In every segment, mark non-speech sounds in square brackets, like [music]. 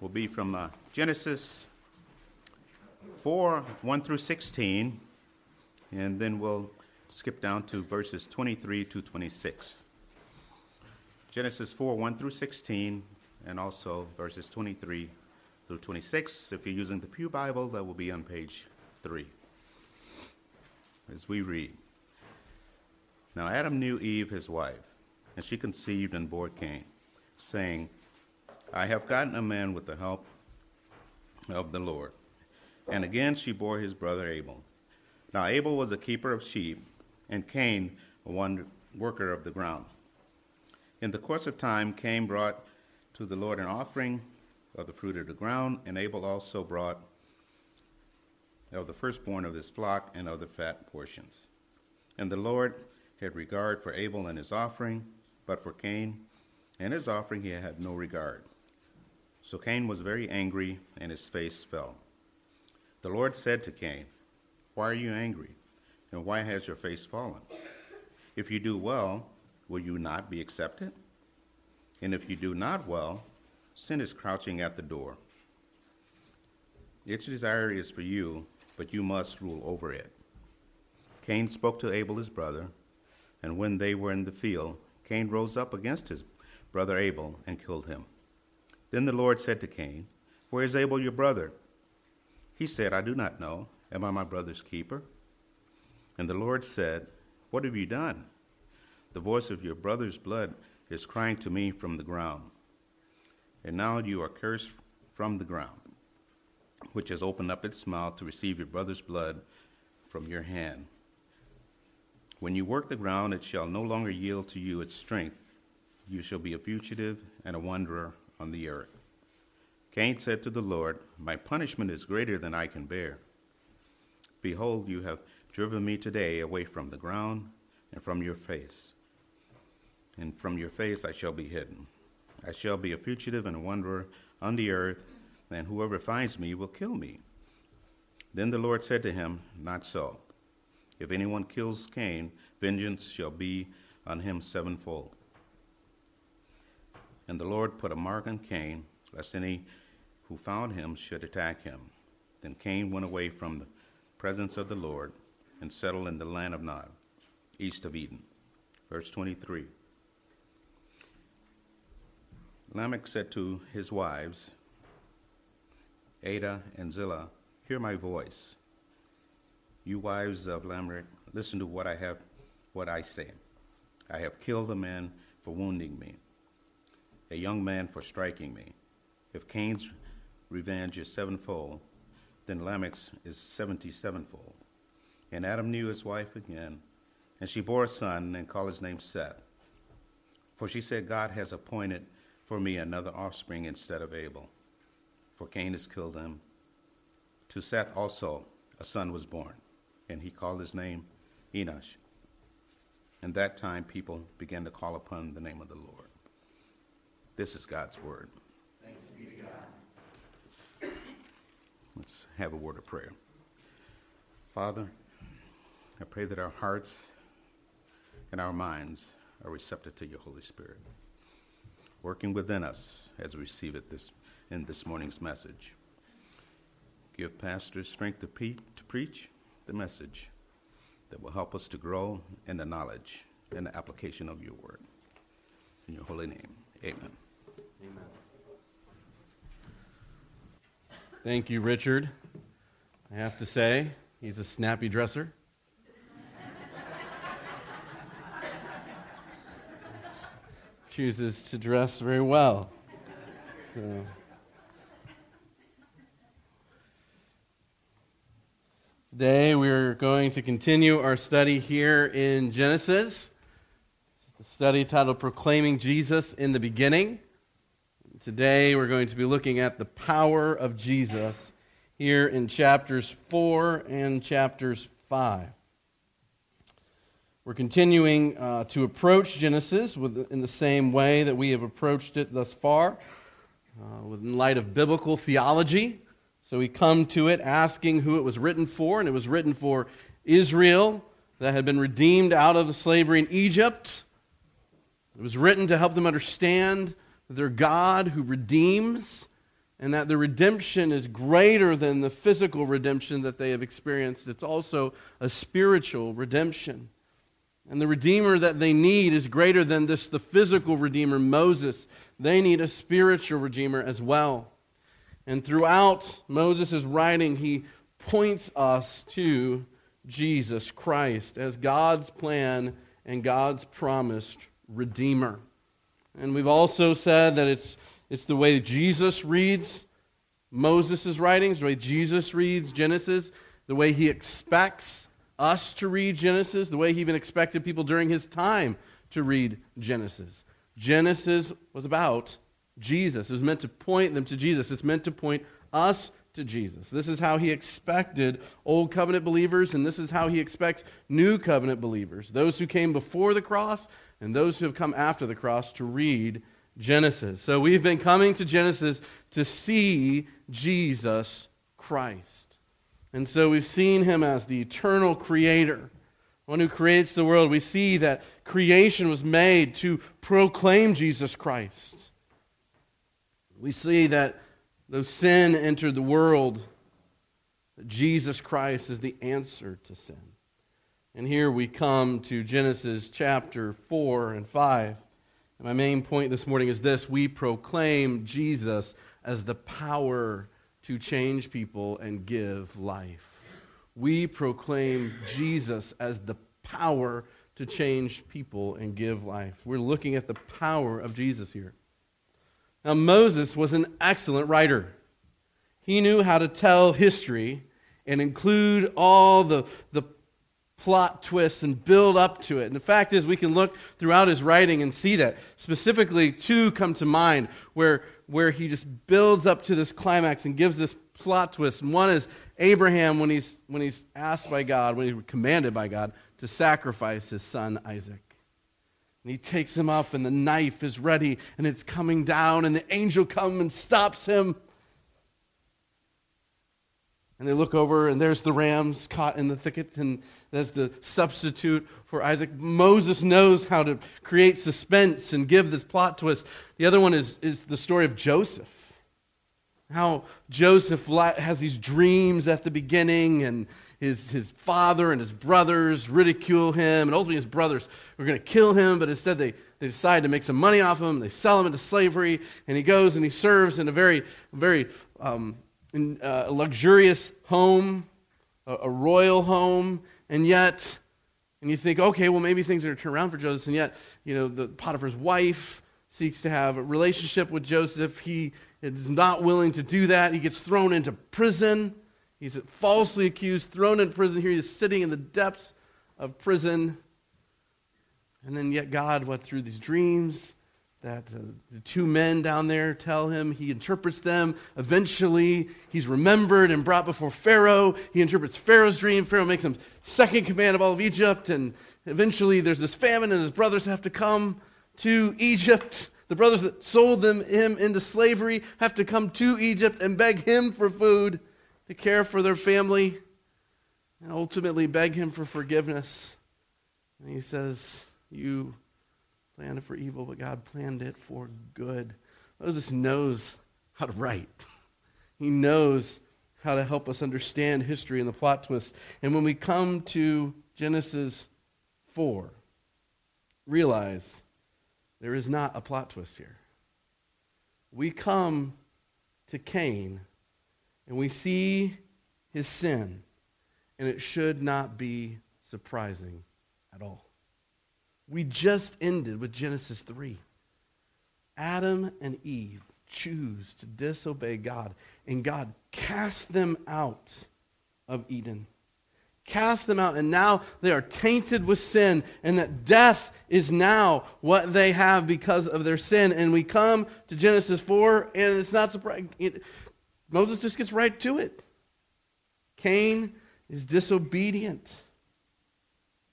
will be from uh, Genesis 4 1 through 16, and then we'll skip down to verses 23 to 26. Genesis 4 1 through 16, and also verses 23 through 26. If you're using the Pew Bible, that will be on page 3. As we read Now Adam knew Eve, his wife, and she conceived and bore Cain, saying, I have gotten a man with the help of the Lord. And again she bore his brother Abel. Now Abel was a keeper of sheep, and Cain one worker of the ground. In the course of time, Cain brought to the Lord an offering of the fruit of the ground, and Abel also brought of the firstborn of his flock and of the fat portions. And the Lord had regard for Abel and his offering, but for Cain and his offering he had no regard. So Cain was very angry, and his face fell. The Lord said to Cain, Why are you angry? And why has your face fallen? If you do well, will you not be accepted? And if you do not well, sin is crouching at the door. Its desire is for you, but you must rule over it. Cain spoke to Abel his brother, and when they were in the field, Cain rose up against his brother Abel and killed him. Then the Lord said to Cain, Where is Abel your brother? He said, I do not know. Am I my brother's keeper? And the Lord said, What have you done? The voice of your brother's blood is crying to me from the ground. And now you are cursed from the ground, which has opened up its mouth to receive your brother's blood from your hand. When you work the ground, it shall no longer yield to you its strength. You shall be a fugitive and a wanderer on the earth. Cain said to the Lord, My punishment is greater than I can bear. Behold, you have driven me today away from the ground and from your face. And from your face I shall be hidden. I shall be a fugitive and a wanderer on the earth, and whoever finds me will kill me. Then the Lord said to him, Not so. If anyone kills Cain, vengeance shall be on him sevenfold. And the Lord put a mark on Cain, lest any who found him should attack him. Then Cain went away from the presence of the Lord and settled in the land of Nod, east of Eden. Verse 23. Lamech said to his wives, Adah and Zillah, Hear my voice. You wives of Lamech, listen to what I have what I say. I have killed a man for wounding me a young man for striking me. If Cain's revenge is sevenfold, then Lamech's is seventy sevenfold. And Adam knew his wife again, and she bore a son and called his name Seth. For she said, God has appointed for me another offspring instead of Abel, for Cain has killed him. To Seth also a son was born, and he called his name Enosh. And that time people began to call upon the name of the Lord. This is God's word. Let's have a word of prayer. Father, I pray that our hearts and our minds are receptive to your Holy Spirit, working within us as we receive it this, in this morning's message. Give pastors strength to, pe- to preach the message that will help us to grow in the knowledge and the application of your word. In your holy name, amen. Thank you, Richard. I have to say, he's a snappy dresser. [laughs] Chooses to dress very well. So. Today, we're going to continue our study here in Genesis, the study titled Proclaiming Jesus in the Beginning. Today we're going to be looking at the power of Jesus here in chapters 4 and chapters 5. We're continuing uh, to approach Genesis with, in the same way that we have approached it thus far, uh, in light of biblical theology. So we come to it asking who it was written for, and it was written for Israel that had been redeemed out of slavery in Egypt. It was written to help them understand their God who redeems, and that the redemption is greater than the physical redemption that they have experienced. It's also a spiritual redemption. And the Redeemer that they need is greater than this, the physical Redeemer, Moses. They need a spiritual Redeemer as well. And throughout Moses' writing, he points us to Jesus Christ as God's plan and God's promised Redeemer. And we've also said that it's, it's the way Jesus reads Moses' writings, the way Jesus reads Genesis, the way he expects us to read Genesis, the way he even expected people during his time to read Genesis. Genesis was about Jesus. It was meant to point them to Jesus. It's meant to point us to Jesus. This is how he expected old covenant believers, and this is how he expects new covenant believers, those who came before the cross and those who have come after the cross, to read Genesis. So we've been coming to Genesis to see Jesus Christ. And so we've seen him as the eternal creator, one who creates the world. We see that creation was made to proclaim Jesus Christ. We see that though sin entered the world, Jesus Christ is the answer to sin. And here we come to Genesis chapter 4 and 5. And my main point this morning is this we proclaim Jesus as the power to change people and give life. We proclaim Jesus as the power to change people and give life. We're looking at the power of Jesus here. Now, Moses was an excellent writer. He knew how to tell history and include all the, the plot twists and build up to it. And the fact is, we can look throughout his writing and see that. Specifically, two come to mind where, where he just builds up to this climax and gives this plot twist. And one is Abraham when he's, when he's asked by God, when he's commanded by God to sacrifice his son Isaac. And he takes him up, and the knife is ready, and it's coming down, and the angel comes and stops him. And they look over, and there's the rams caught in the thicket, and there's the substitute for Isaac. Moses knows how to create suspense and give this plot twist. The other one is, is the story of Joseph. How Joseph has these dreams at the beginning, and his, his father and his brothers ridicule him, and ultimately his brothers were going to kill him, but instead they, they decide to make some money off him. They sell him into slavery, and he goes and he serves in a very, very um, in, uh, luxurious home, a, a royal home, and yet, and you think, okay, well, maybe things are going to turn around for Joseph, and yet, you know, the Potiphar's wife seeks to have a relationship with Joseph. He is not willing to do that. He gets thrown into prison. He's falsely accused, thrown in prison. Here he is sitting in the depths of prison. And then, yet, God, what, through these dreams that uh, the two men down there tell him, he interprets them. Eventually, he's remembered and brought before Pharaoh. He interprets Pharaoh's dream. Pharaoh makes him second command of all of Egypt. And eventually, there's this famine, and his brothers have to come to Egypt. The brothers that sold them, him into slavery have to come to Egypt and beg him for food to care for their family and ultimately beg him for forgiveness. And he says, You planned it for evil, but God planned it for good. Moses knows how to write, [laughs] he knows how to help us understand history and the plot twist. And when we come to Genesis 4, realize there is not a plot twist here. We come to Cain and we see his sin, and it should not be surprising at all. We just ended with Genesis 3. Adam and Eve choose to disobey God, and God cast them out of Eden. Cast them out, and now they are tainted with sin, and that death is now what they have because of their sin. And we come to Genesis 4, and it's not surprising. Moses just gets right to it. Cain is disobedient.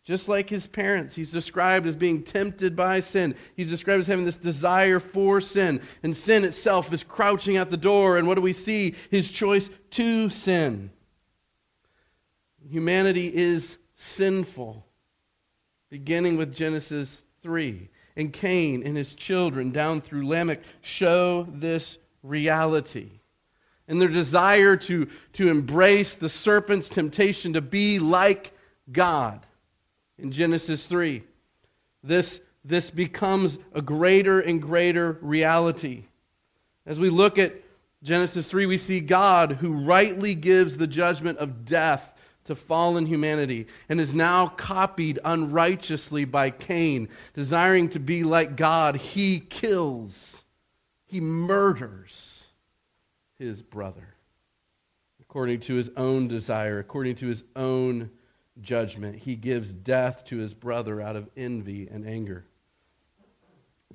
Just like his parents, he's described as being tempted by sin. He's described as having this desire for sin. And sin itself is crouching at the door. And what do we see? His choice to sin. Humanity is sinful, beginning with Genesis 3. And Cain and his children, down through Lamech, show this reality. in their desire to, to embrace the serpent's temptation to be like God in Genesis 3. This, this becomes a greater and greater reality. As we look at Genesis 3, we see God who rightly gives the judgment of death to fallen humanity and is now copied unrighteously by Cain. Desiring to be like God, he kills, he murders his brother according to his own desire, according to his own judgment. He gives death to his brother out of envy and anger.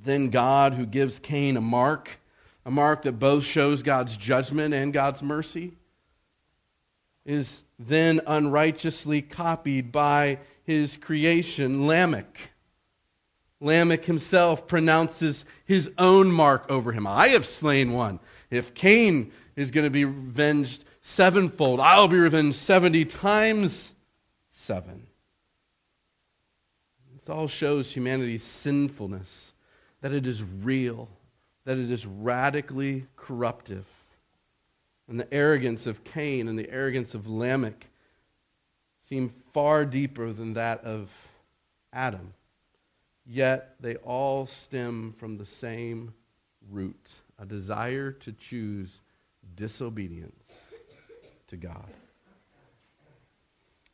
Then God, who gives Cain a mark, a mark that both shows God's judgment and God's mercy, is then unrighteously copied by his creation, Lamech. Lamech himself pronounces his own mark over him. I have slain one. If Cain is going to be revenged sevenfold, I'll be revenged 70 times seven. This all shows humanity's sinfulness, that it is real, that it is radically corruptive. And the arrogance of Cain and the arrogance of Lamech seem far deeper than that of Adam. Yet they all stem from the same root a desire to choose disobedience to God.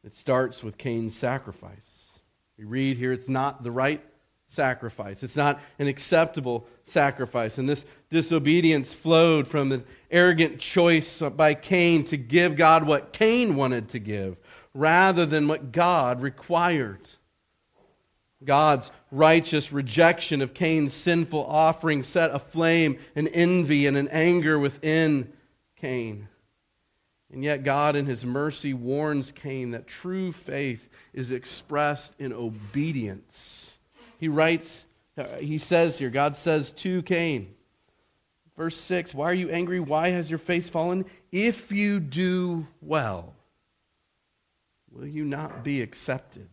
It starts with Cain's sacrifice. We read here it's not the right sacrifice. It's not an acceptable sacrifice. And this disobedience flowed from the arrogant choice by Cain to give God what Cain wanted to give rather than what God required. God's righteous rejection of Cain's sinful offering set aflame an envy and an anger within Cain. And yet, God, in his mercy, warns Cain that true faith is expressed in obedience. He writes, uh, he says here, God says to Cain, verse 6, Why are you angry? Why has your face fallen? If you do well, will you not be accepted?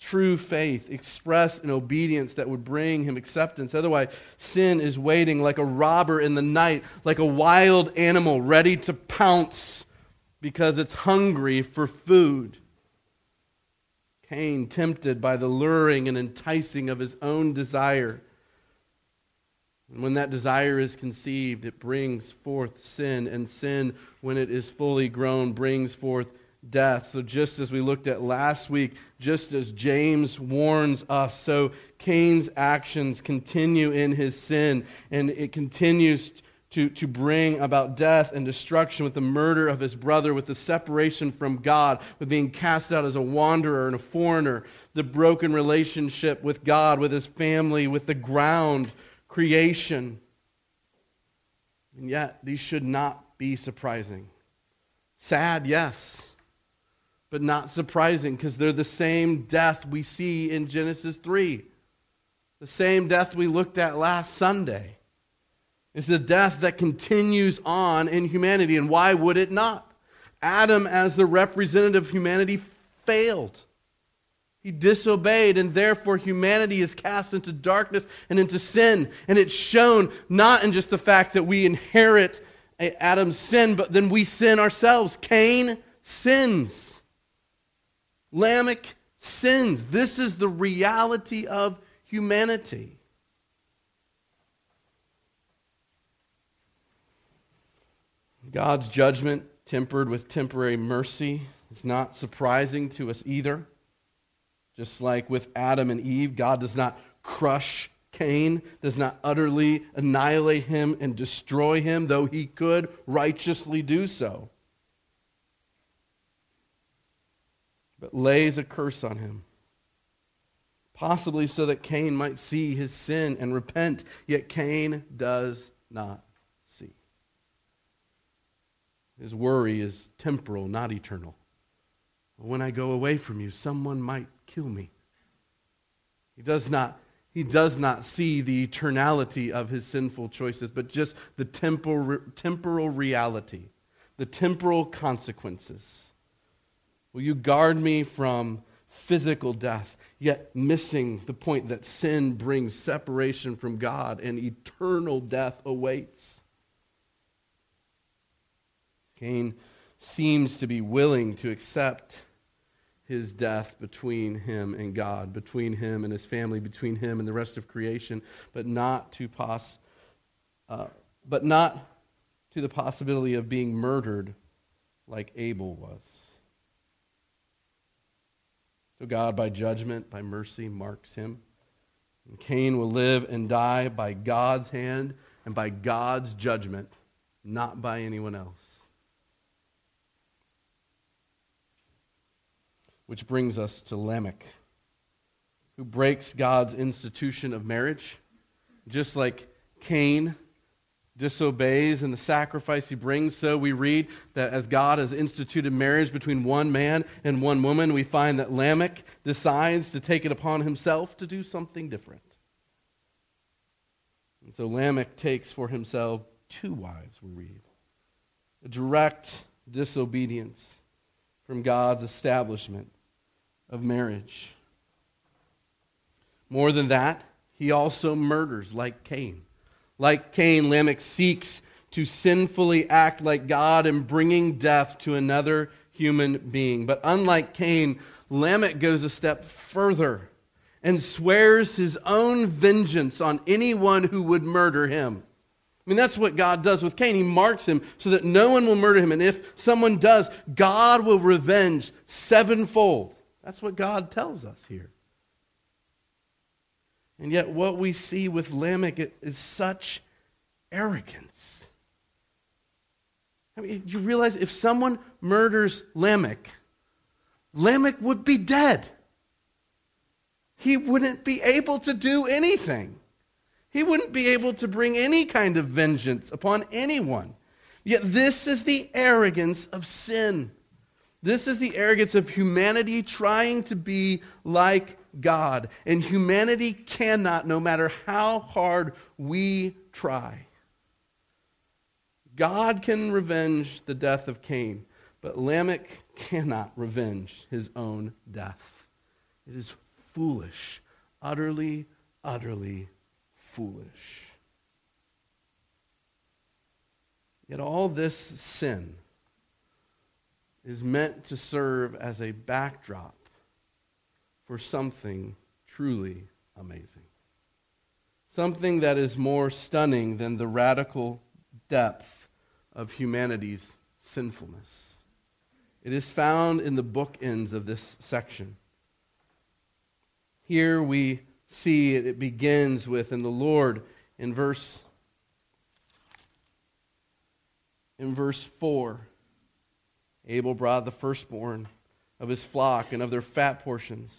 True faith expressed in obedience that would bring him acceptance. Otherwise, sin is waiting like a robber in the night, like a wild animal ready to pounce because it's hungry for food. Cain, tempted by the luring and enticing of his own desire. And when that desire is conceived, it brings forth sin, and sin, when it is fully grown, brings forth death. So, just as we looked at last week, just as James warns us, so Cain's actions continue in his sin, and it continues to, to bring about death and destruction with the murder of his brother, with the separation from God, with being cast out as a wanderer and a foreigner, the broken relationship with God, with his family, with the ground, creation. And yet, these should not be surprising. Sad, yes, but not surprising because they're the same death we see in Genesis 3, the same death we looked at last Sunday. It's the death that continues on in humanity. And why would it not? Adam, as the representative of humanity, failed. He disobeyed, and therefore humanity is cast into darkness and into sin. And it's shown not in just the fact that we inherit Adam's sin, but then we sin ourselves. Cain sins. Lamech sins. This is the reality of humanity. God's judgment, tempered with temporary mercy, is not surprising to us either. Just like with Adam and Eve, God does not crush Cain, does not utterly annihilate him and destroy him, though he could righteously do so. But lays a curse on him, possibly so that Cain might see his sin and repent, yet Cain does not. His worry is temporal, not eternal. When I go away from you, someone might kill me. He does not, he does not see the eternality of his sinful choices, but just the temporal, temporal reality, the temporal consequences. Will you guard me from physical death, yet missing the point that sin brings separation from God and eternal death awaits? Cain seems to be willing to accept his death between him and God, between him and his family, between him and the rest of creation, but not to pos- uh, but not to the possibility of being murdered like Abel was. So God, by judgment, by mercy, marks him. And Cain will live and die by God's hand and by God's judgment, not by anyone else. Which brings us to Lamech, who breaks God's institution of marriage, just like Cain disobeys in the sacrifice he brings. So we read that as God has instituted marriage between one man and one woman, we find that Lamech decides to take it upon himself to do something different. And so Lamech takes for himself two wives, we read. A direct disobedience from God's establishment of marriage. More than that, he also murders like Cain. Like Cain, Lamech seeks to sinfully act like God in bringing death to another human being. But unlike Cain, Lamech goes a step further and swears his own vengeance on anyone who would murder him. I mean, that's what God does with Cain. He marks him so that no one will murder him. And if someone does, God will revenge sevenfold. That's what God tells us here. And yet, what we see with Lamech is such arrogance. I mean, you realize if someone murders Lamech, Lamech would be dead. He wouldn't be able to do anything. He wouldn't be able to bring any kind of vengeance upon anyone. Yet, this is the arrogance of sin. This is the arrogance of humanity trying to be like God. And humanity cannot, no matter how hard we try. God can revenge the death of Cain, but Lamech cannot revenge his own death. It is foolish, utterly, utterly foolish. Yet all this sin is meant to serve as a backdrop for something truly amazing. Something that is more stunning than the radical depth of humanity's sinfulness. It is found in the bookends of this section. Here we see it begins with, and the Lord in verse in verse 4 Abel brought the firstborn of his flock and of their fat portions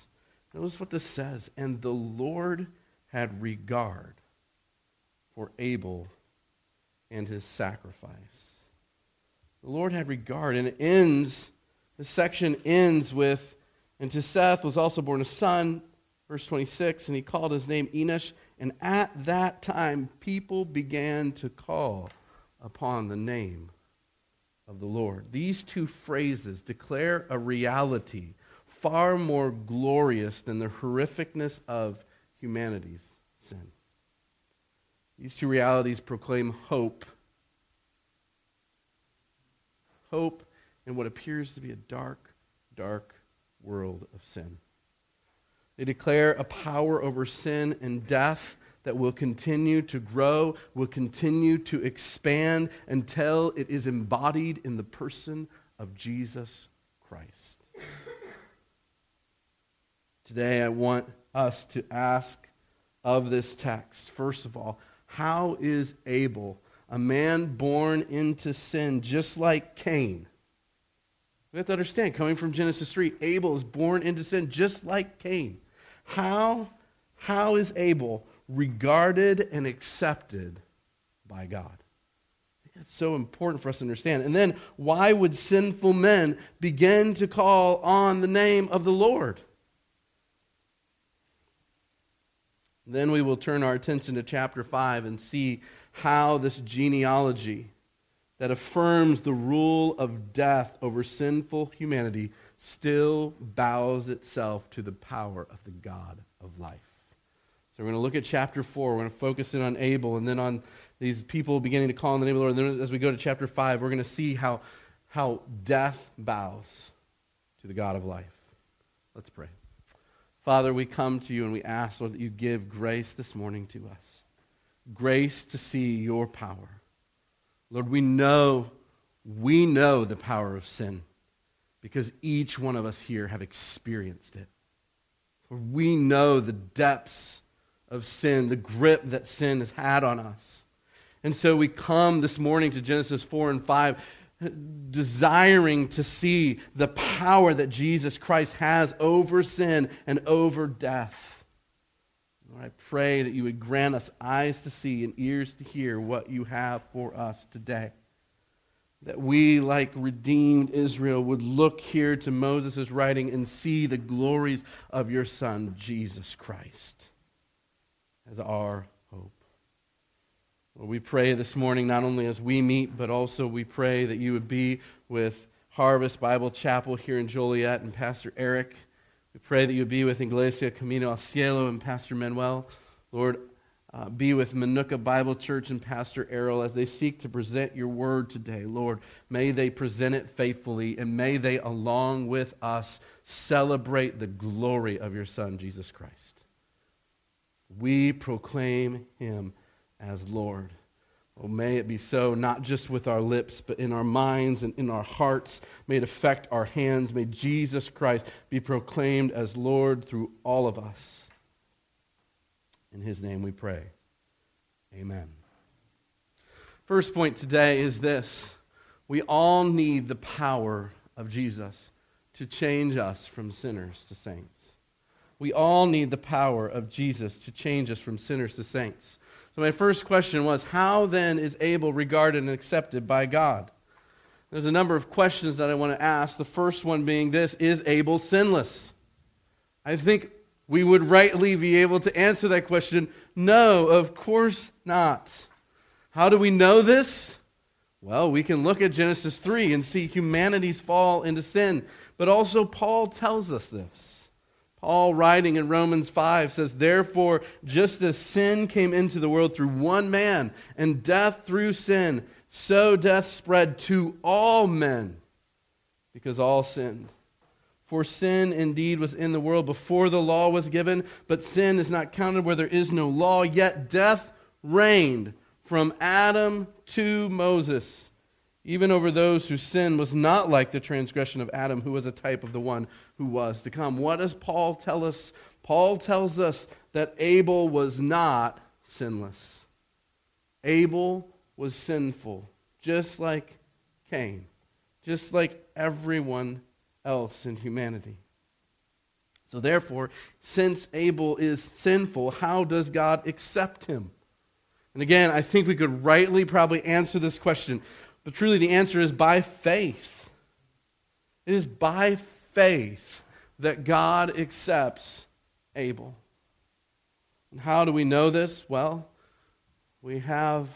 Notice what this says. And the Lord had regard for Abel and his sacrifice. The Lord had regard. And it ends, the section ends with, and to Seth was also born a son, verse 26, and he called his name Enosh. And at that time, people began to call upon the name of the Lord. These two phrases declare a reality far more glorious than the horrificness of humanity's sin. These two realities proclaim hope. Hope in what appears to be a dark, dark world of sin. They declare a power over sin and death that will continue to grow, will continue to expand until it is embodied in the person of Jesus Christ. Today, I want us to ask of this text, first of all, how is Abel, a man born into sin, just like Cain? We have to understand, coming from Genesis 3, Abel is born into sin just like Cain. How, how is Abel regarded and accepted by God? It's so important for us to understand. And then, why would sinful men begin to call on the name of the Lord? Then we will turn our attention to chapter 5 and see how this genealogy that affirms the rule of death over sinful humanity still bows itself to the power of the God of life. So we're going to look at chapter 4. We're going to focus in on Abel and then on these people beginning to call on the name of the Lord. And then as we go to chapter 5, we're going to see how how death bows to the God of life. Let's pray. Father, we come to you and we ask, Lord, that you give grace this morning to us grace to see your power. Lord, we know, we know the power of sin because each one of us here have experienced it. We know the depths of sin, the grip that sin has had on us. And so we come this morning to Genesis 4 and 5 desiring to see the power that Jesus Christ has over sin and over death. Lord, I pray that you would grant us eyes to see and ears to hear what you have for us today. That we, like redeemed Israel, would look here to Moses' writing and see the glories of your Son, Jesus Christ, as our hope. Lord, we pray this morning, not only as we meet, but also we pray that you would be with Harvest Bible Chapel here in Joliet and Pastor Eric. We pray that you would be with Iglesia Camino al Cielo and Pastor Manuel. Lord, uh, be with Minooka Bible Church and Pastor Errol as they seek to present your word today. Lord, may they present it faithfully, and may they, along with us, celebrate the glory of your Son, Jesus Christ. We proclaim him as Lord. Oh, may it be so, not just with our lips, but in our minds and in our hearts. May it affect our hands. May Jesus Christ be proclaimed as Lord through all of us. In his name we pray. Amen. First point today is this we all need the power of Jesus to change us from sinners to saints. We all need the power of Jesus to change us from sinners to saints. So, my first question was how then is Abel regarded and accepted by God? There's a number of questions that I want to ask. The first one being this Is Abel sinless? I think we would rightly be able to answer that question no, of course not. How do we know this? Well, we can look at Genesis 3 and see humanity's fall into sin. But also, Paul tells us this. Paul, writing in Romans 5, says, Therefore, just as sin came into the world through one man, and death through sin, so death spread to all men, because all sinned. For sin indeed was in the world before the law was given, but sin is not counted where there is no law, yet death reigned from Adam to Moses even over those whose sin was not like the transgression of Adam, who was a type of the one who was to come. What does Paul tell us? Paul tells us that Abel was not sinless. Abel was sinful, just like Cain, just like everyone else in humanity. So, therefore, since Abel is sinful, how does God accept him? And again, I think we could rightly probably answer this question but truly, the answer is by faith. It is by faith that God accepts Abel. And how do we know this? Well, we have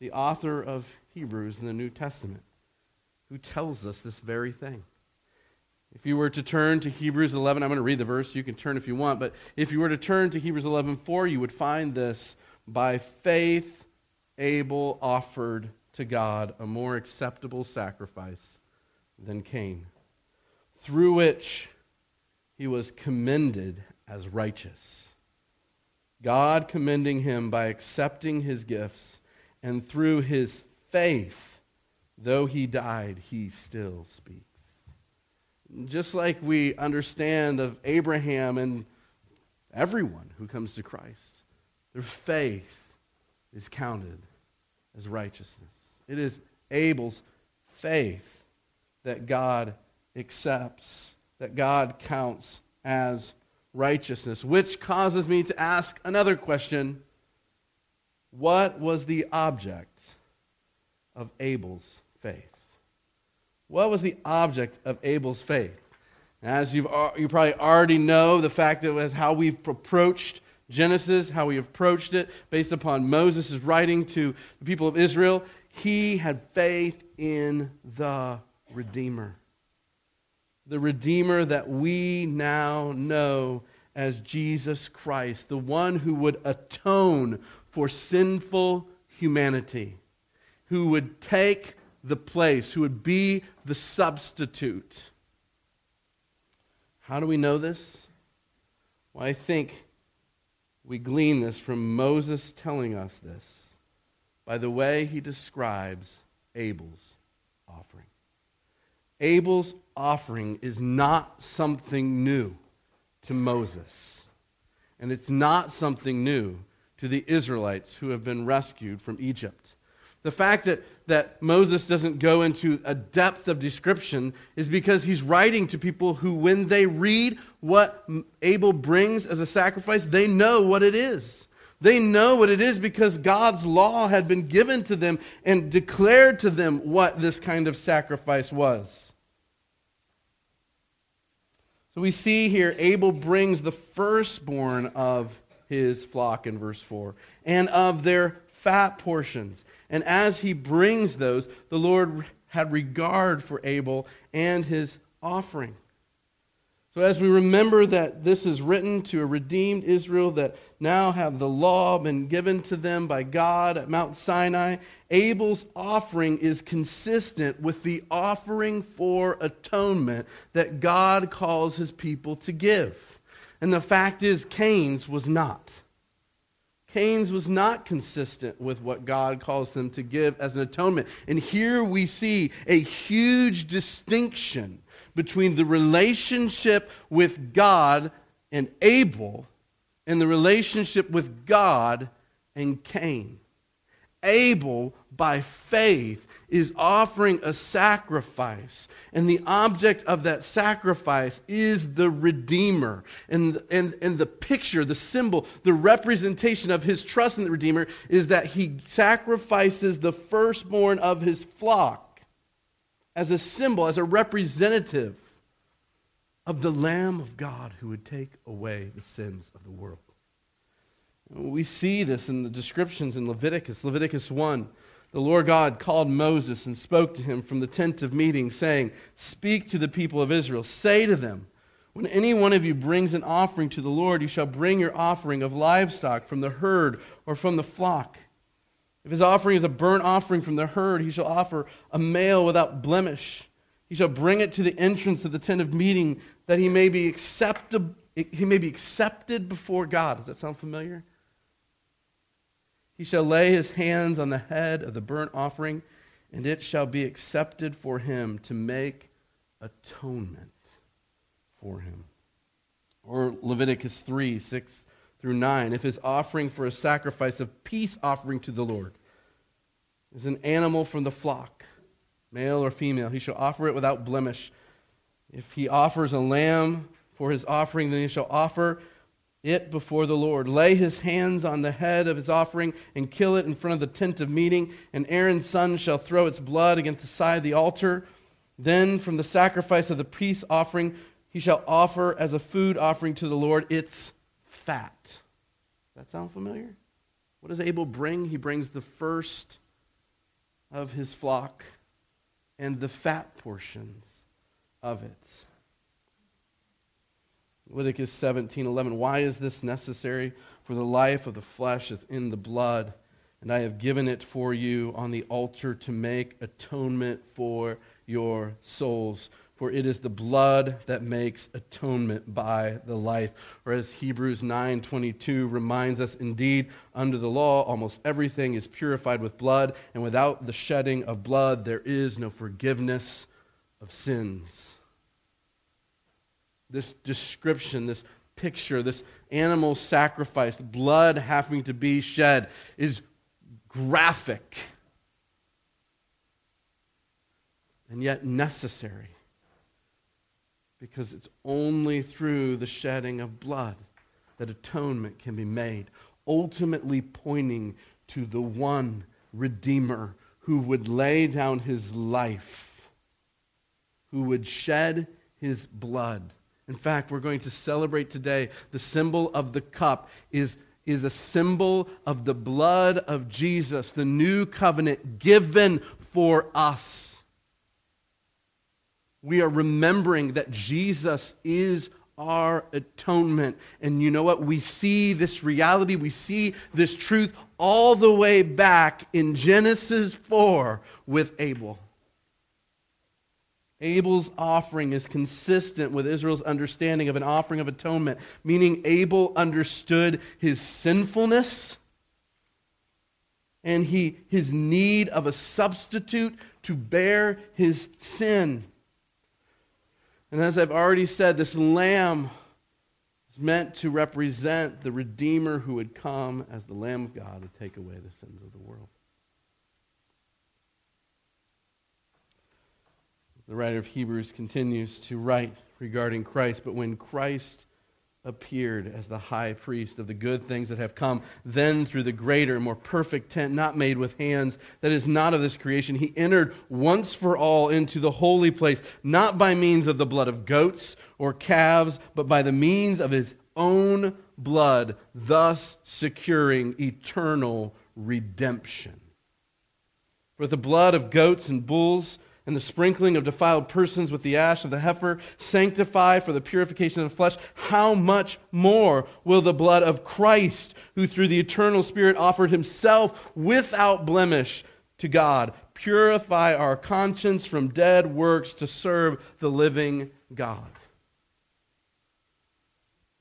the author of Hebrews in the New Testament who tells us this very thing. If you were to turn to Hebrews 11, I'm going to read the verse. You can turn if you want, but if you were to turn to Hebrews 11:4, you would find this: "By faith, Abel offered to God a more acceptable sacrifice than Cain, through which he was commended as righteous. God commending him by accepting his gifts, and through his faith, though he died, he still speaks. Just like we understand of Abraham and everyone who comes to Christ, their faith is counted as righteousness. It is Abel's faith that God accepts, that God counts as righteousness, which causes me to ask another question What was the object of Abel's faith? What was the object of Abel's faith? As you've, you probably already know, the fact that was how we've approached Genesis, how we approached it based upon Moses' writing to the people of Israel, he had faith in the Redeemer. The Redeemer that we now know as Jesus Christ, the one who would atone for sinful humanity, who would take the place, who would be the substitute. How do we know this? Well, I think we glean this from Moses telling us this by the way he describes Abel's offering. Abel's offering is not something new to Moses, and it's not something new to the Israelites who have been rescued from Egypt. The fact that, that Moses doesn't go into a depth of description is because he's writing to people who, when they read what Abel brings as a sacrifice, they know what it is. They know what it is because God's law had been given to them and declared to them what this kind of sacrifice was. We see here Abel brings the firstborn of his flock in verse 4 and of their fat portions. And as he brings those, the Lord had regard for Abel and his offering. So, as we remember that this is written to a redeemed Israel that now have the law been given to them by God at Mount Sinai, Abel's offering is consistent with the offering for atonement that God calls his people to give. And the fact is, Cain's was not. Cain's was not consistent with what God calls them to give as an atonement. And here we see a huge distinction between the relationship with God and Abel and the relationship with God and Cain. Abel, by faith, is offering a sacrifice. And the object of that sacrifice is the Redeemer. And, and, and the picture, the symbol, the representation of his trust in the Redeemer is that he sacrifices the firstborn of his flock as a symbol, as a representative of the Lamb of God who would take away the sins of the world. We see this in the descriptions in Leviticus. Leviticus 1 the Lord God called Moses and spoke to him from the tent of meeting, saying, Speak to the people of Israel. Say to them, When any one of you brings an offering to the Lord, you shall bring your offering of livestock from the herd or from the flock. If his offering is a burnt offering from the herd, he shall offer a male without blemish. He shall bring it to the entrance of the tent of meeting, that he may be accepted, he may be accepted before God. Does that sound familiar? He shall lay his hands on the head of the burnt offering, and it shall be accepted for him to make atonement for him. Or Leviticus 3 6 through 9. If his offering for a sacrifice of peace offering to the Lord is an animal from the flock, male or female, he shall offer it without blemish. If he offers a lamb for his offering, then he shall offer it before the Lord. Lay his hands on the head of his offering and kill it in front of the tent of meeting, and Aaron's son shall throw its blood against the side of the altar. Then from the sacrifice of the peace offering, he shall offer as a food offering to the Lord its fat. That sound familiar? What does Abel bring? He brings the first of his flock and the fat portions of it. Leviticus 17 11. Why is this necessary? For the life of the flesh is in the blood, and I have given it for you on the altar to make atonement for your souls. For it is the blood that makes atonement by the life. Or as Hebrews 9:22 reminds us, indeed, under the law, almost everything is purified with blood, and without the shedding of blood, there is no forgiveness of sins this description, this picture, this animal sacrifice, blood having to be shed, is graphic and yet necessary because it's only through the shedding of blood that atonement can be made, ultimately pointing to the one Redeemer who would lay down his life, who would shed his blood in fact, we're going to celebrate today the symbol of the cup is, is a symbol of the blood of Jesus, the new covenant given for us. We are remembering that Jesus is our atonement. And you know what? We see this reality, we see this truth all the way back in Genesis 4 with Abel. Abel's offering is consistent with Israel's understanding of an offering of atonement, meaning Abel understood his sinfulness and he, his need of a substitute to bear his sin. And as I've already said, this lamb is meant to represent the Redeemer who would come as the Lamb of God to take away the sins of the world. The writer of Hebrews continues to write regarding Christ, but when Christ appeared as the high priest of the good things that have come, then through the greater and more perfect tent, not made with hands, that is not of this creation, he entered once for all into the holy place, not by means of the blood of goats or calves, but by the means of his own blood, thus securing eternal redemption. For the blood of goats and bulls, and the sprinkling of defiled persons with the ash of the heifer sanctify for the purification of the flesh, how much more will the blood of Christ, who through the eternal Spirit offered himself without blemish to God, purify our conscience from dead works to serve the living God?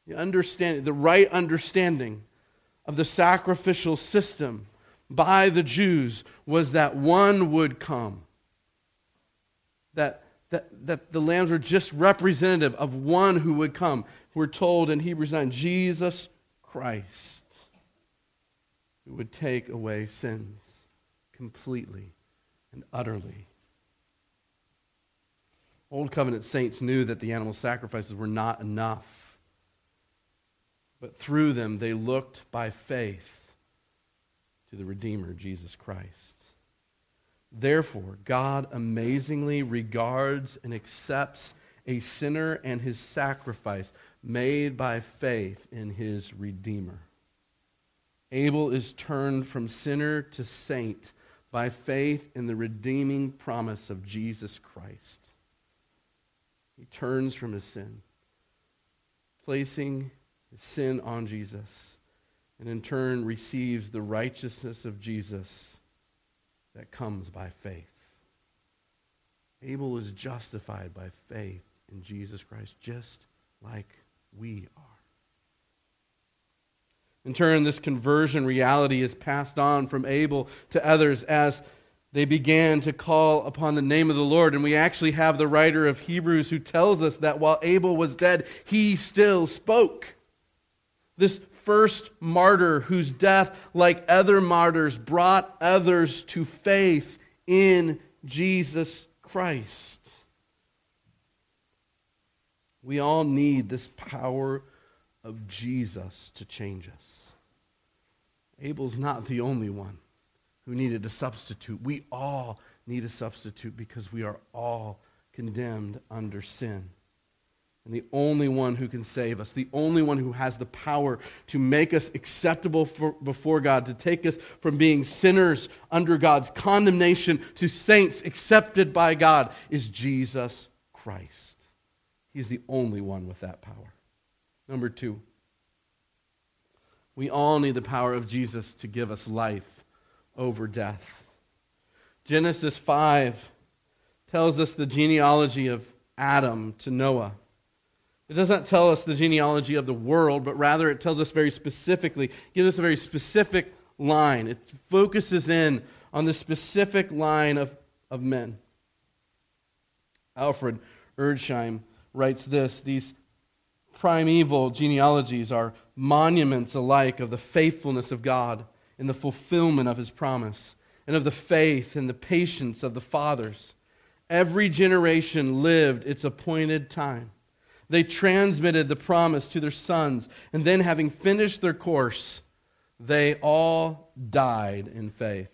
The understanding, the right understanding of the sacrificial system by the Jews was that one would come that, that, that the lambs were just representative of one who would come. We're told in Hebrews 9 Jesus Christ, who would take away sins completely and utterly. Old covenant saints knew that the animal sacrifices were not enough, but through them they looked by faith to the Redeemer, Jesus Christ. Therefore, God amazingly regards and accepts a sinner and his sacrifice made by faith in his Redeemer. Abel is turned from sinner to saint by faith in the redeeming promise of Jesus Christ. He turns from his sin, placing his sin on Jesus, and in turn receives the righteousness of Jesus that comes by faith. Abel is justified by faith in Jesus Christ, just like we are. In turn, this conversion reality is passed on from Abel to others as they began to call upon the name of the Lord. And we actually have the writer of Hebrews who tells us that while Abel was dead, he still spoke. This first martyr whose death, like other martyrs, brought others to faith in Jesus Christ. We all need this power of Jesus to change us. Abel's not the only one who needed a substitute. We all need a substitute because we are all condemned under sin and the only one who can save us, the only one who has the power to make us acceptable for, before God, to take us from being sinners under God's condemnation to saints accepted by God, is Jesus Christ. He's the only one with that power. Number two, we all need the power of Jesus to give us life over death. Genesis 5 tells us the genealogy of Adam to Noah. It does not tell us the genealogy of the world, but rather it tells us very specifically, gives us a very specific line. It focuses in on the specific line of, of men. Alfred Edersheim writes this These primeval genealogies are monuments alike of the faithfulness of God in the fulfillment of his promise, and of the faith and the patience of the fathers. Every generation lived its appointed time they transmitted the promise to their sons, and then, having finished their course, they all died in faith,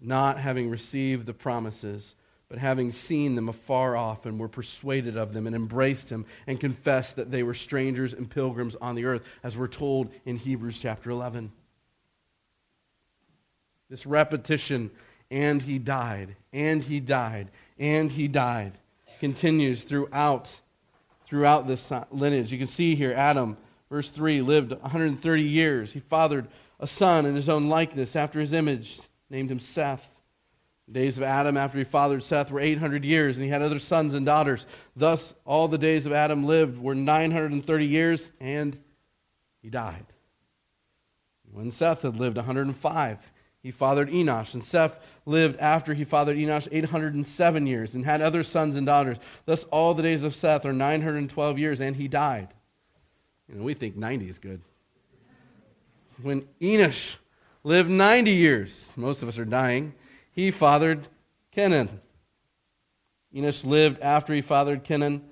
not having received the promises, but having seen them afar off, and were persuaded of them, and embraced them, and confessed that they were strangers and pilgrims on the earth, as we're told in Hebrews chapter 11. This repetition, and he died, and he died, and he died, continues throughout throughout this lineage. You can see here Adam, verse 3, lived 130 years. He fathered a son in his own likeness, after his image, named him Seth. The days of Adam after he fathered Seth were 800 years, and he had other sons and daughters. Thus, all the days of Adam lived were 930 years, and he died. When Seth had lived 105, he fathered Enosh, and Seth lived after he fathered Enosh 807 years, and had other sons and daughters. Thus, all the days of Seth are 912 years, and he died. You know, we think 90 is good. When Enosh lived 90 years, most of us are dying he fathered Kenan. Enosh lived after he fathered Kenan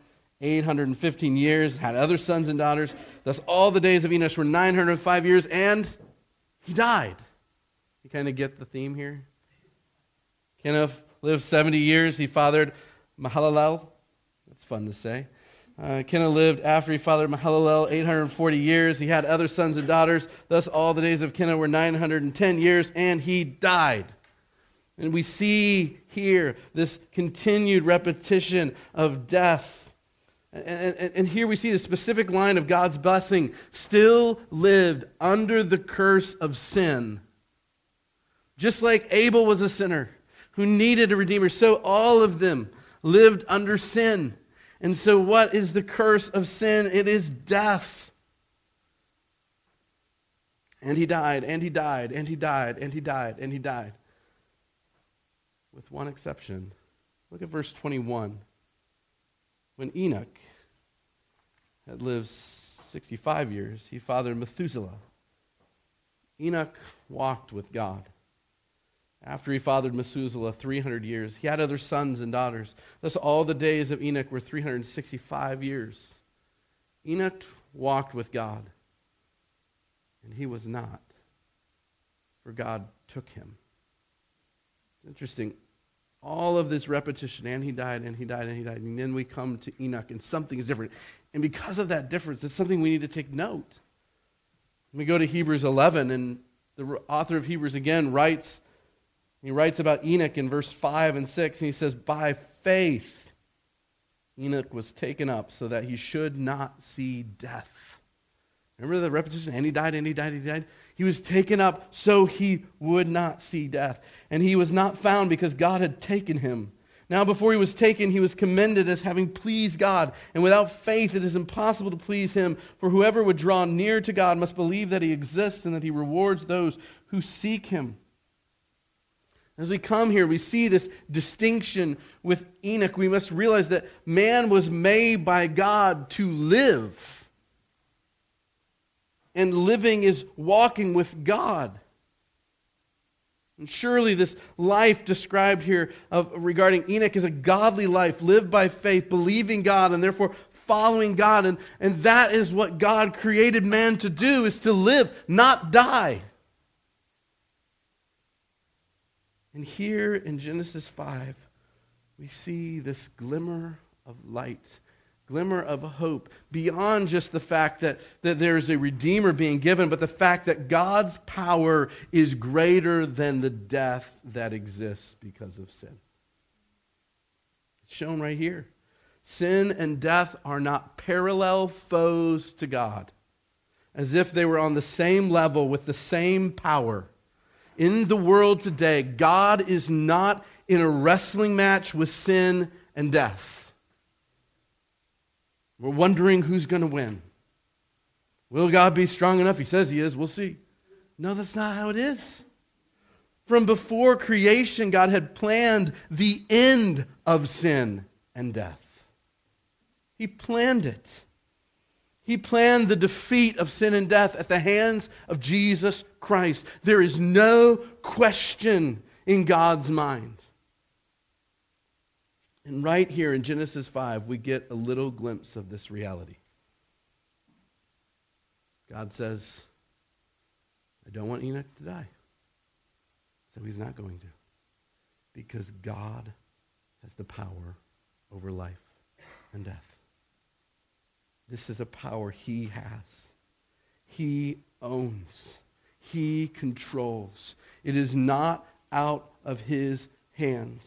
815 years, had other sons and daughters. Thus, all the days of Enosh were 905 years, and he died. You kind of get the theme here? Kenan lived 70 years. He fathered Mahalalel. That's fun to say. Uh, Kenan lived after he fathered Mahalalel 840 years. He had other sons and daughters. Thus, all the days of Kenan were 910 years, and he died. And we see here this continued repetition of death. And, and, and, here we see the specific line of God's blessing still lived under the curse of sin. Just like Abel was a sinner who needed a redeemer, so all of them lived under sin. And so, what is the curse of sin? It is death. And he died, and he died, and he died, and he died, and he died with one exception. Look at verse 21. When Enoch had lived 65 years, he fathered Methuselah. Enoch walked with God. After he fathered Methuselah 300 years, he had other sons and daughters. Thus, all the days of Enoch were 365 years. Enoch walked with God, and he was not, for God took him. Interesting. All of this repetition, and he died, and he died, and he died. And then we come to Enoch, and something is different. And because of that difference, it's something we need to take note. We go to Hebrews 11, and the author of Hebrews again writes, he writes about Enoch in verse 5 and 6, and he says, By faith, Enoch was taken up so that he should not see death. Remember the repetition? And he died, and he died, and he died. He was taken up so he would not see death. And he was not found because God had taken him. Now, before he was taken, he was commended as having pleased God. And without faith, it is impossible to please him. For whoever would draw near to God must believe that he exists and that he rewards those who seek him. As we come here, we see this distinction with Enoch. We must realize that man was made by God to live and living is walking with God. And surely this life described here of, regarding Enoch is a godly life, lived by faith, believing God, and therefore following God. And, and that is what God created man to do, is to live, not die. And here in Genesis 5, we see this glimmer of light glimmer of hope beyond just the fact that, that there is a Redeemer being given, but the fact that God's power is greater than the death that exists because of sin. It's shown right here. Sin and death are not parallel foes to God, as if they were on the same level with the same power. In the world today, God is not in a wrestling match with sin and death. We're wondering who's going to win. Will God be strong enough? He says he is. We'll see. No, that's not how it is. From before creation, God had planned the end of sin and death. He planned it. He planned the defeat of sin and death at the hands of Jesus Christ. There is no question in God's mind. And right here in Genesis 5, we get a little glimpse of this reality. God says, I don't want Enoch to die. So he's not going to. Because God has the power over life and death. This is a power he has. He owns. He controls. It is not out of his hands.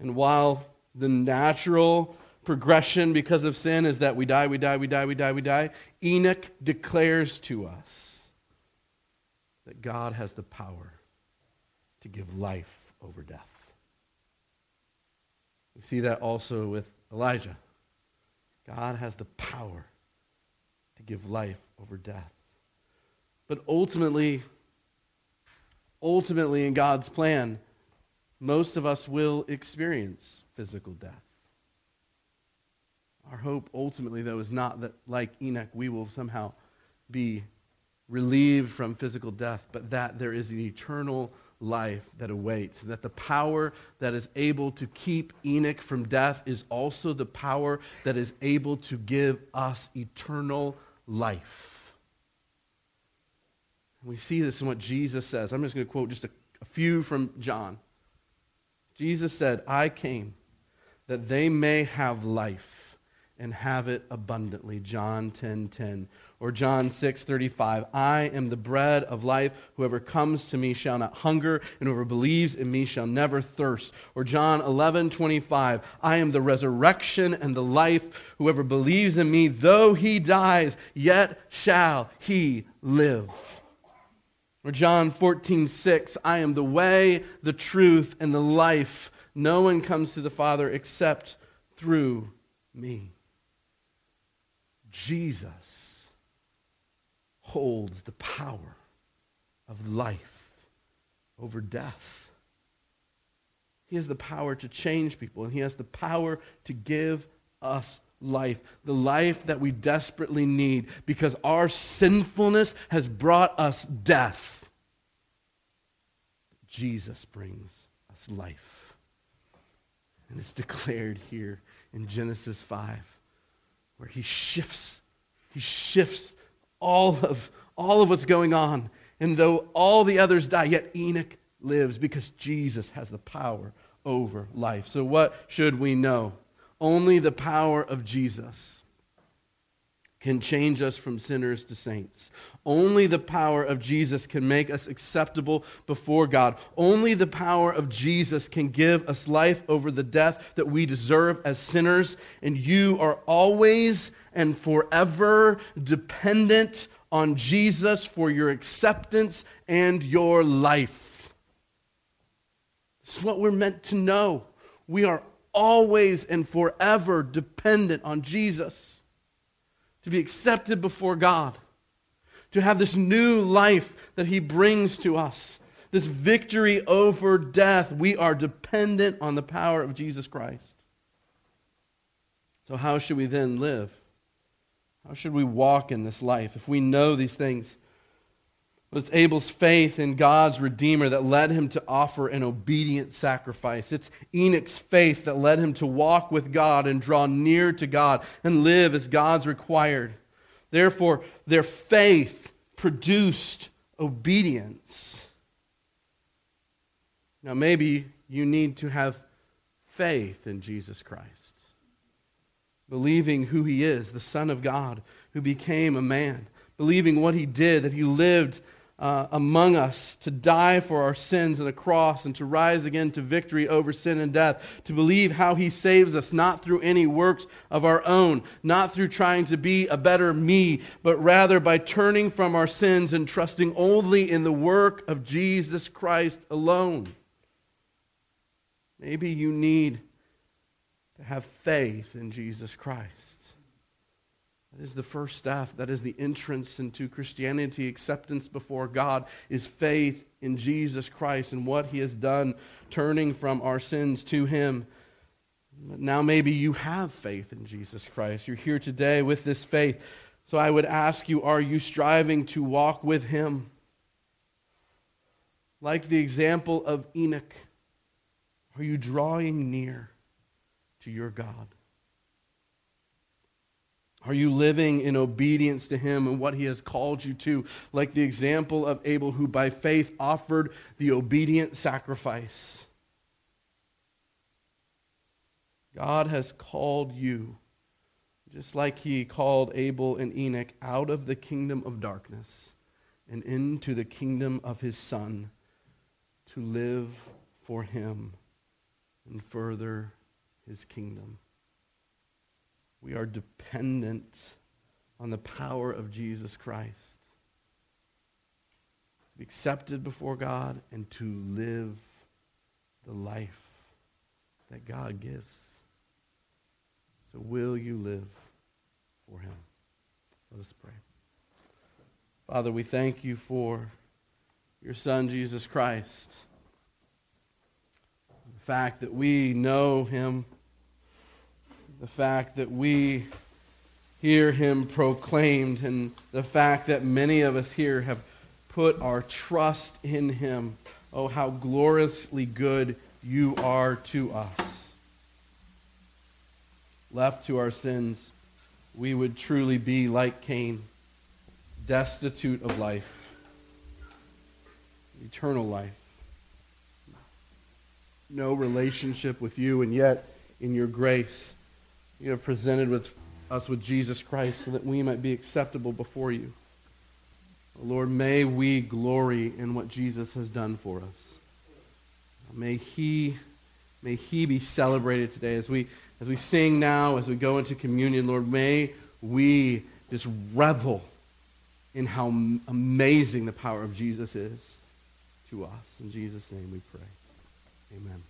And while the natural progression because of sin is that we die, we die, we die, we die, we die, Enoch declares to us that God has the power to give life over death. We see that also with Elijah. God has the power to give life over death. But ultimately, ultimately, in God's plan, most of us will experience physical death. Our hope ultimately, though, is not that, like Enoch, we will somehow be relieved from physical death, but that there is an eternal life that awaits, and that the power that is able to keep Enoch from death is also the power that is able to give us eternal life. We see this in what Jesus says. I'm just going to quote just a, a few from John. Jesus said, I came that they may have life and have it abundantly. John 10 10. Or John 6 35. I am the bread of life. Whoever comes to me shall not hunger, and whoever believes in me shall never thirst. Or John 11 25. I am the resurrection and the life. Whoever believes in me, though he dies, yet shall he live. Or John 14, 6, I am the way, the truth, and the life. No one comes to the Father except through me. Jesus holds the power of life over death. He has the power to change people, and He has the power to give us life, the life that we desperately need because our sinfulness has brought us death. Jesus brings us life. And it's declared here in Genesis 5 where he shifts he shifts all of all of what's going on and though all the others die yet Enoch lives because Jesus has the power over life. So what should we know? Only the power of Jesus can change us from sinners to saints. Only the power of Jesus can make us acceptable before God. Only the power of Jesus can give us life over the death that we deserve as sinners. And you are always and forever dependent on Jesus for your acceptance and your life. This is what we're meant to know. We are always and forever dependent on Jesus to be accepted before God, to have this new life that He brings to us, this victory over death. We are dependent on the power of Jesus Christ. So, how should we then live? How should we walk in this life if we know these things? it's Abel's faith in God's Redeemer that led him to offer an obedient sacrifice. It's Enoch's faith that led him to walk with God and draw near to God and live as God's required. Therefore, their faith produced obedience. Now, maybe you need to have faith in Jesus Christ, believing who he is, the Son of God who became a man, believing what he did, that he lived uh, among us to die for our sins on a cross and to rise again to victory over sin and death, to believe how he saves us, not through any works of our own, not through trying to be a better me, but rather by turning from our sins and trusting only in the work of Jesus Christ alone. Maybe you need to have faith in Jesus Christ. That is the first step. That is the entrance into Christianity. Acceptance before God is faith in Jesus Christ and what he has done, turning from our sins to him. Now maybe you have faith in Jesus Christ. You're here today with this faith. So I would ask you are you striving to walk with him? Like the example of Enoch, are you drawing near to your God? Are you living in obedience to Him and what He has called you to? Like the example of Abel, who by faith offered the obedient sacrifice. God has called you, just like He called Abel and Enoch, out of the kingdom of darkness and into the kingdom of His Son to live for Him and further His kingdom. We are dependent on the power of Jesus Christ to be accepted before God and to live the life that God gives. So will you live for him? Let us pray. Father, we thank you for your Son, Jesus Christ. The fact that we know him, the fact that we hear him proclaimed, and the fact that many of us here have put our trust in him. Oh, how gloriously good you are to us. Left to our sins, we would truly be like Cain, destitute of life, eternal life. No relationship with you, and yet, in your grace, you have presented with us with Jesus Christ so that we might be acceptable before you. Lord, may we glory in what Jesus has done for us. May he, may he be celebrated today as we, as we sing now, as we go into communion. Lord, may we just revel in how amazing the power of Jesus is to us. In Jesus' name we pray. Amen.